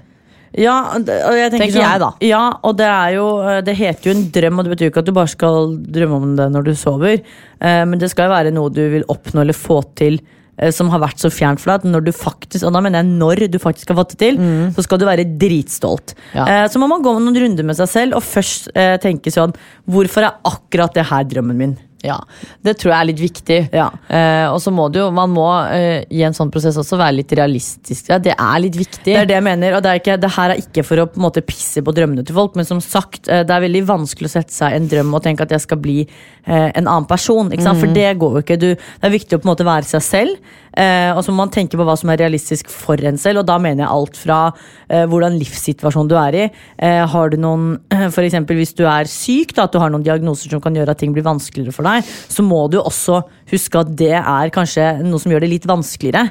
Ja, og jeg tenker Tenker sånn, jeg, da. Ja, og det er jo Det heter jo en drøm, og det betyr jo ikke at du bare skal drømme om det når du sover. Eh, men det skal jo være noe du vil oppnå eller få til eh, som har vært så fjernt for deg. At når du faktisk, og da mener jeg når du faktisk har fått det til, så skal du være dritstolt. Ja. Eh, så må man gå noen runder med seg selv og først eh, tenke sånn Hvorfor er akkurat det her drømmen min? Ja, Det tror jeg er litt viktig. Ja. Eh, og så må du jo, man må eh, i en sånn prosess også være litt realistisk. Ja, det er litt viktig. Det er det jeg mener, og det, ikke, det her er ikke for å på måte pisse på drømmene til folk, men som sagt, eh, det er veldig vanskelig å sette seg en drøm og tenke at jeg skal bli eh, en annen person. Sant? For det går jo ikke. Du, det er viktig å på en måte være seg selv, eh, og så må man tenke på hva som er realistisk for en selv, og da mener jeg alt fra eh, hvordan livssituasjon du er i. Eh, har du noen, [clears throat] eksempel hvis du er syk, da, at du har noen diagnoser som kan gjøre at ting blir vanskeligere for deg, så må du også huske at det er kanskje noe som gjør det litt vanskeligere.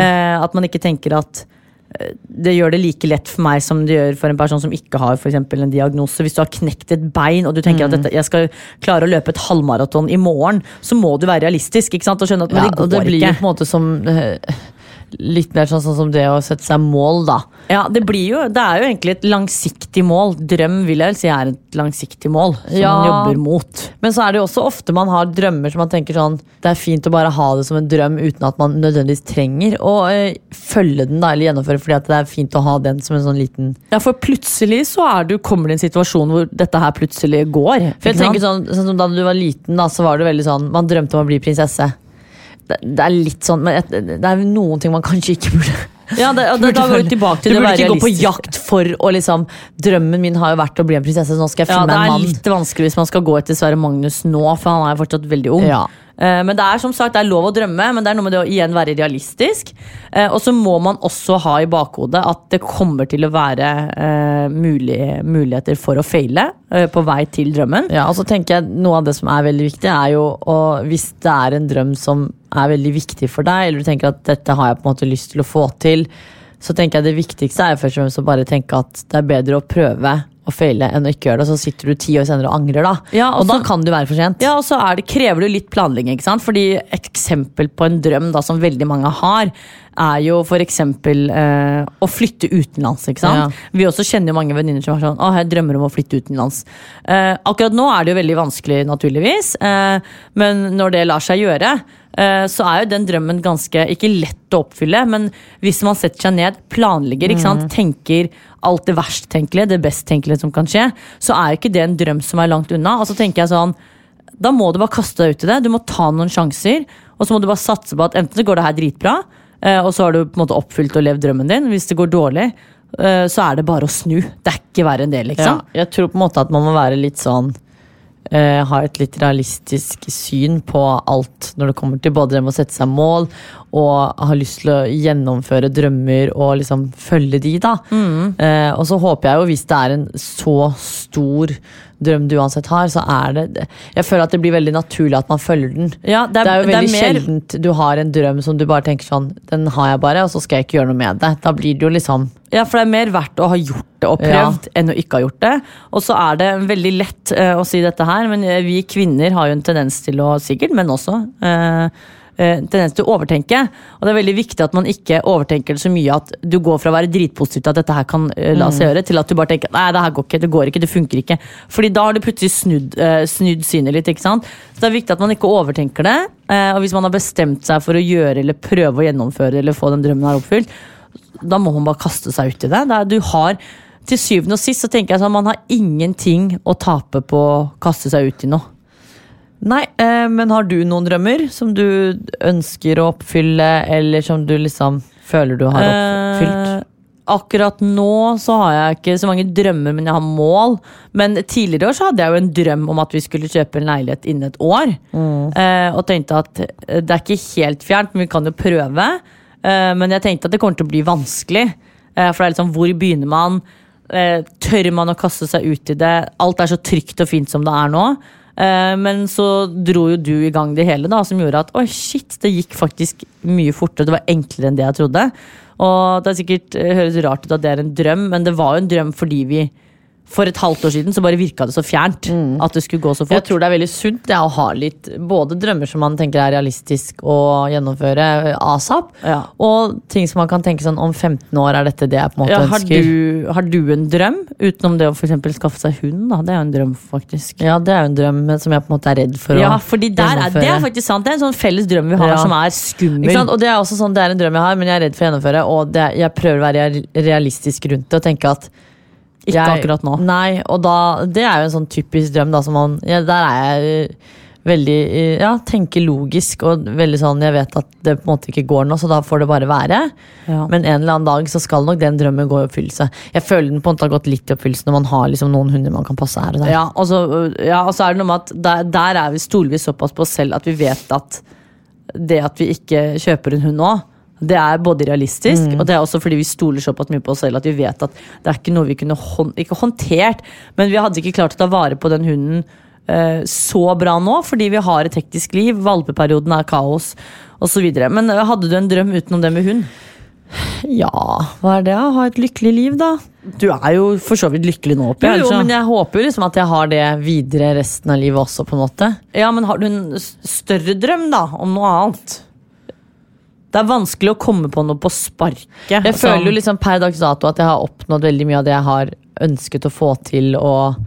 Eh, at man ikke tenker at det gjør det like lett for meg som det gjør for en person som ikke har for en diagnose. Hvis du har knekt et bein og du tenker at dette, jeg skal klare å løpe et halvmaraton i morgen, så må du være realistisk ikke sant? og skjønne at ja, det går og det blir jo på en måte som eh, Litt mer sånn, sånn som det å sette seg mål, da. Ja, det, blir jo, det er jo egentlig et langsiktig mål. Drøm vil jeg vel si er et langsiktig mål som Ja. man jobber mot. Men så er det jo også ofte man har drømmer som man tenker sånn Det er fint å bare ha det som en drøm uten at man nødvendigvis trenger å øh, følge den da, eller gjennomføre, fordi at det er fint å ha den som en sånn liten Ja, For plutselig så er du, kommer det en situasjon hvor dette her plutselig går. For jeg tenker sånn, sånn som Da du var liten, da, så var det veldig sånn Man drømte om å bli prinsesse. Det, er litt sånn Men det er noen ting man kanskje ikke burde Ja, det, [laughs] det, da går vi tilbake til Du det å burde ikke gå på jakt for å liksom Drømmen min har jo vært å bli en prinsesse, så nå skal jeg Ja, finne det er litt vanskelig hvis man skal gå etter Sverre Magnus nå, for han er jo fortsatt veldig ung. Ja. Eh, Men det er som sagt, det er lov å drømme, men det er noe med det å igjen være realistisk. Eh, Og så må man også ha i bakhodet at det kommer til å være eh, mulig, muligheter for å feile på vei til drømmen. Ja, og så tenker jeg Noe av det som er veldig viktig, er jo å, hvis det er en drøm som er veldig viktig for deg, eller du tenker at dette har jeg på en måte lyst til å få til, så tenker jeg det viktigste er først og fremst å bare tenke at det er bedre å prøve å feile enn å ikke gjøre det. Så sitter du ti år senere og angrer, da. Ja, og og da så- kan det være for sent. Ja, og så det, krever det litt planlegging. ikke sant? Fordi Et eksempel på en drøm da, som veldig mange har, er jo eksempel eh, å flytte utenlands. ikke sant? Vi også kjenner jo mange venninner som er sånn Å, jeg drømmer om å flytte utenlands. Eh, akkurat nå er det jo veldig vanskelig, naturligvis. Eh, men når det lar seg gjøre, så er jo den drømmen ganske ikke lett å oppfylle. Men hvis man setter seg ned, planlegger, ikke sant? tenker alt det verst tenkelige, det best tenkelige som kan skje, så er jo ikke det en drøm som er langt unna. Og så tenker jeg sånn da må du bare kaste deg ut i det. Du må ta noen sjanser. Og så må du bare satse på at enten så går det her dritbra, eh, og så har du på en måte oppfylt og levd drømmen din. Hvis det går dårlig, eh, så er det bare å snu. Det er ikke verre enn det, Ja, liksom. jeg tror på en måte at man må være litt sånn eh, Ha et litt realistisk syn på alt når det kommer til både det med å sette seg mål og har lyst til å gjennomføre drømmer og liksom følge de, da. Eh, og så håper jeg jo, hvis det er en så stor drøm du uansett har, så er det Jeg føler at det blir veldig naturlig at man følger den. Ja, det er- det er jo veldig mer- sjeldent du har en drøm som du bare tenker sånn Den har jeg bare, og så skal jeg ikke gjøre noe med det. Da blir det jo liksom Ja, for det er mer verdt å ha gjort det og Ja. prøvd enn å ikke ha gjort det. Og så er det veldig lett uh, å si dette her, men eh, vi kvinner har jo en tendens til å, sikkert men også, eh, tendens til å overtenke. Og det er veldig viktig at man ikke overtenker det så mye at du går fra å være dritpositiv til at dette her kan eh, la seg gjøre, til at du bare tenker nei, det her går ikke, det går ikke, det funker ikke. Fordi da har du plutselig snudd, eh, snudd synet litt. ikke sant? Så det er viktig at man ikke overtenker det. Eh, og hvis man har bestemt seg for å gjøre eller prøve å gjennomføre eller få den drømmen her oppfylt, da må man bare kaste seg ut i det. du har til syvende og sist så tenker jeg sånn man har ingenting å tape på å kaste seg ut i noe. Nei, eh, men har du noen drømmer som du ønsker å oppfylle, eller som du liksom føler du har oppfylt? Eh, akkurat nå så har jeg ikke så mange drømmer, men jeg har mål. Men tidligere år så hadde jeg jo en drøm om at vi skulle kjøpe en leilighet innen et år. Eh, og tenkte at det er ikke helt fjernt, men vi kan jo prøve. Men jeg tenkte at det kommer til å bli vanskelig. For det er liksom, hvor begynner man? Tør man å kaste seg ut i det? Alt er så trygt og fint som det er nå. Eh, Men så dro jo du i gang det hele, da, som gjorde at oi, shit, det gikk faktisk mye fortere. Det var enklere enn det jeg trodde. Og det er sikkert eh, høres rart ut at det er en drøm, men det var jo en drøm fordi vi for et halvt år siden så bare virka det så fjernt at det skulle gå så fort. Jeg tror det er veldig sunt det, å ha litt både drømmer som man tenker er realistisk å gjennomføre eh, asap, Ja. og ting som man kan tenke sånn om 15 år er dette det jeg på en måte Ja, har, ønsker. du, har du en drøm, utenom det å eksempel skaffe seg hund? Da? Det er jo en drøm, faktisk. Ja, det er jo en drøm som jeg på en måte er redd for Ja, å fordi der er, Det er faktisk sant. Det er en sånn felles drøm vi har Ja. som er skummel. Og det er også sånn, det er en drøm jeg har, men jeg er redd for å gjennomføre. Og det, jeg prøver å være realistisk rundt det og tenke at Ikke jeg- akkurat nå. Nei, og da, det er jo en sånn typisk drøm. Da, som man, ja, der er jeg eh, veldig eh, Ja, tenker logisk og veldig sånn Jeg vet at det på en måte ikke går nå, så da får det bare være. Ja. Men en eller annen dag så skal nok den drømmen gå i oppfyllelse. Jeg føler den på en måte har gått litt i oppfyllelse når man har liksom noen hunder man kan passe her og der. Ja, og så, ja, og så er det noe med at der, der er vi, stoler vi såpass på oss selv at vi vet at det at vi ikke kjøper en hund nå, det er både realistisk, Mm. og det er også fordi vi stoler såpass mye på oss selv at vi vet at det er ikke noe vi kunne hånd, ikke håndtert, men vi hadde ikke klart å ta vare på den hunden eh, så bra nå, fordi vi har et hektisk liv, valpeperioden er kaos osv. Men eh, hadde du en drøm utenom det med hund? Ja, hva er det? å Ha et lykkelig liv, da. Du er jo for så vidt lykkelig nå, oppi Jo, jo, men jeg håper jo liksom at jeg har det videre resten av livet også, på en måte. Ja, men har du en større drøm, da? Om noe annet? Det er vanskelig å komme på noe på sparket. Jeg føler jo liksom per dags dato at jeg har oppnådd veldig mye av det jeg har ønsket å få til. og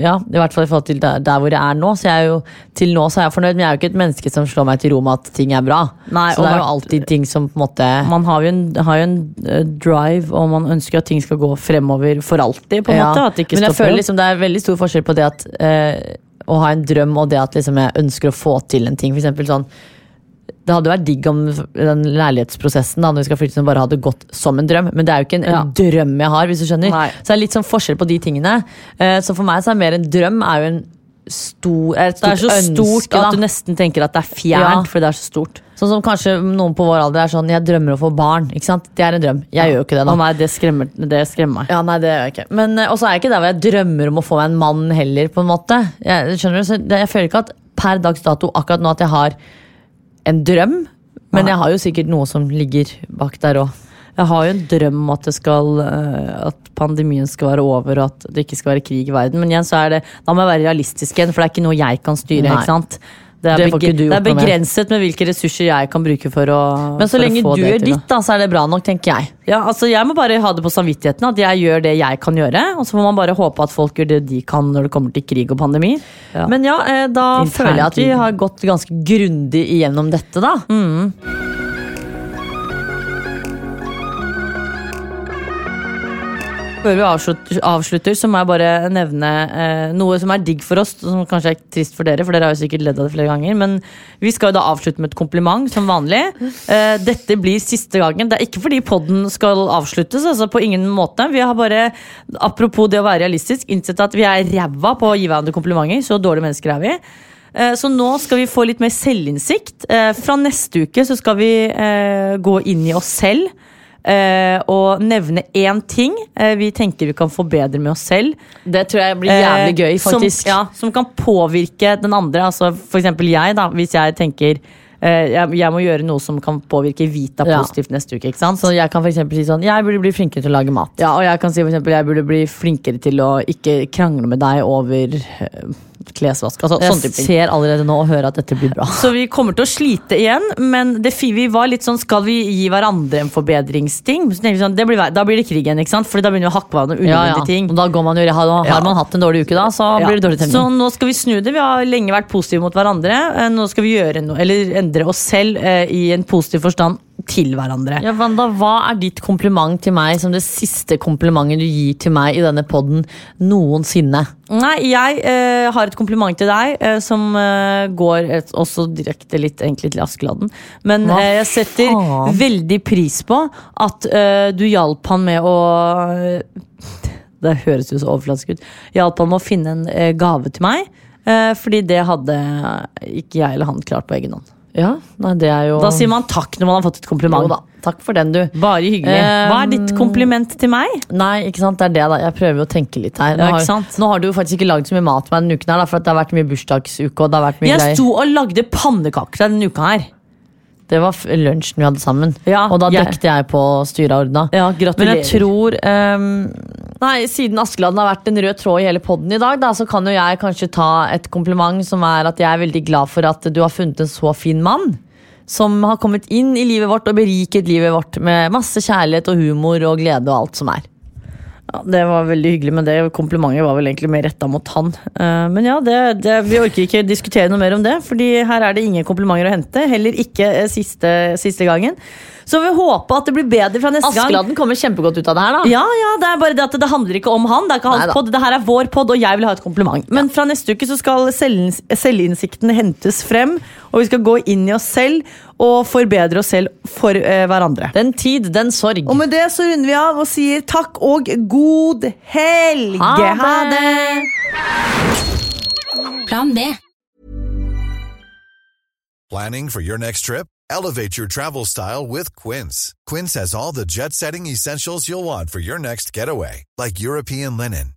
ja, i hvert fall i forhold til der, der hvor jeg er nå. Så jeg er jo, til nå så er jeg fornøyd, men jeg er jo ikke et menneske som slår meg til ro med at ting er bra. Nei, så det er jo alltid ting som på en måte Man har jo en, har jo en eh, drive, og man ønsker at ting skal gå fremover for alltid. på en Ja, måte, at det ikke Men jeg føler liksom det er veldig stor forskjell på det at eh, å ha en drøm og det at liksom jeg ønsker å få til en ting. For eksempel sånn det hadde vært digg om den leilighetsprosessen da, når vi skal flytte, som bare hadde gått som en drøm. Men det er jo ikke en, ja. drøm jeg har, hvis du skjønner. Nei. Så det er litt sånn forskjell på de tingene. Eh, så for meg så er mer en drøm er jo en stor, er et Det er stort ønske, stort da. at du nesten tenker at det er fjernt, Ja. for det er så stort. Sånn som kanskje noen på vår alder er sånn Jeg drømmer å få barn. Ikke sant? Det er en drøm. Jeg gjør jo ikke det. da Å nei, det skremmer, det skremmer meg. ja, nei, det gjør jeg ikke. Men eh, også er jeg ikke der hvor jeg drømmer om å få meg en mann heller, på en måte. Jeg, skjønner du? Så jeg føler ikke at per dags dato akkurat nå at jeg har en drøm. Men jeg har jo sikkert noe som ligger bak der òg. Jeg har jo en drøm om at, det skal, eh, at pandemien skal være over og at det ikke skal være krig i verden. Men igjen så er det, da må jeg være realistisk igjen, for det er ikke noe jeg kan styre. Nei. ikke sant? Det er, Det det er begrenset med hvilke ressurser jeg kan bruke for å Men så lenge du gjør ditt, da, så er det bra nok, tenker jeg. Ja, altså Jeg må bare ha det på samvittigheten at jeg gjør det jeg kan gjøre. Og så må man bare håpe at folk gjør det de kan når det kommer til krig og pandemi. Ja. Men ja, eh, da Intern føler jeg at vi har gått ganske grundig igjennom dette, da. Før vi avslutter, avslutter, så må jeg bare nevne eh, noe som er digg for oss, som kanskje er trist for dere, for dere har jo sikkert ledd av det flere ganger. Men vi skal jo da avslutte med et kompliment, som vanlig. Eh, dette blir siste gangen. Det er ikke fordi podden skal avsluttes, altså på ingen måte. Vi har bare, apropos det å være realistisk, innsett at vi er ræva på å gi hverandre komplimenter. Så dårlige mennesker er vi. Eh, Så nå skal vi få litt mer selvinnsikt. Eh, Fra neste uke så skal vi eh, gå inn i oss selv. Eh, og nevne én ting eh, vi tenker vi kan forbedre med oss selv. Det tror jeg blir jævlig gøy, Eh, faktisk. Som, ja, som kan påvirke den andre. Altså for eksempel jeg, da. Hvis jeg tenker eh, jeg, må gjøre noe som kan påvirke Vita Ja. positivt neste uke. ikke sant? Så jeg kan for si sånn Jeg burde bli flinkere til å lage mat. Ja, og jeg kan si for eksempel jeg burde bli flinkere til å ikke krangle med deg over eh, klesvask. Altså, Jeg ser allerede nå og hører at dette blir bra. Så vi kommer til å slite igjen, men det, vi var litt sånn Skal vi gi hverandre en forbedringsting? Sånn, det blir, da blir det krig igjen, ikke sant? Fordi da begynner vi å hakke hverandre Ja, ja. ting. Og da går man jo, har, har Ja. man hatt en dårlig uke da, så blir det dårlig Så nå skal vi snu det. Vi har lenge vært positive mot hverandre. Eh, Nå skal vi gjøre noe, eller endre oss selv eh, i en positiv forstand til hverandre. Ja, Wanda, hva er ditt kompliment til meg som det siste komplimentet du gir til meg i denne podden noensinne? Nei, jeg eh, har et kompliment til deg eh, som eh, går et, også direkte litt egentlig til Askeladden. Men eh, jeg setter faen? veldig pris på at eh, du hjalp han med å Det høres jo så overflatisk ut. Hjalp han med å finne en eh, gave til meg. eh, fordi det hadde ikke jeg eller han klart på egen hånd. Ja, nei, det er jo Da sier man takk når man har fått et kompliment. Jo da, takk for den, du. Bare hyggelig. Hva er ditt Um, kompliment til meg? Nei, ikke sant, det er det da Jeg prøver å tenke litt her Nå, Ja, har, nå har du jo faktisk ikke laget så mye mat med denne uken her da, For at det har vært mye bursdagsuke Og det har vært mye Jeg sto og lagde pannekaker denne uka her. Det var lunsjen vi hadde sammen. Ja, Og da jeg- dekte jeg på styret og ordna. Ja, Men jeg tror um, Nei, siden Askeladden har vært en rød tråd i hele podden i dag da, Så kan jo jeg kanskje ta et kompliment Som er at jeg er veldig glad for at du har funnet en så fin mann Som har kommet inn i livet vårt Og beriket livet vårt Med masse kjærlighet og humor og glede og alt som er Ja, det var veldig hyggelig, men det komplimentet var vel egentlig mer retta mot han. Eh, men ja, det, det, vi orker ikke diskutere noe mer om det, Fordi her er det ingen komplimenter å hente. Heller ikke eh, siste, siste gangen. Så vi håper at det blir bedre fra neste gang. Askeladden kommer kjempegodt ut av det her da Ja, ja, det er bare det at det handler ikke om han. Det er ikke hans pod, det her er vår podd, og jeg vil ha et kompliment. Men fra neste uke så skal selvinns- selvinnsikten hentes frem, og vi skal gå inn i oss selv og forbedre oss selv for eh, hverandre. Den tid, den sorg Og med det så runder vi av og sier takk og god helg. Ha det. Plan B. Planning for your next trip? Elevate your travel style with Quince. Quince has all the jet setting essentials you'll want for your next getaway, like European linen,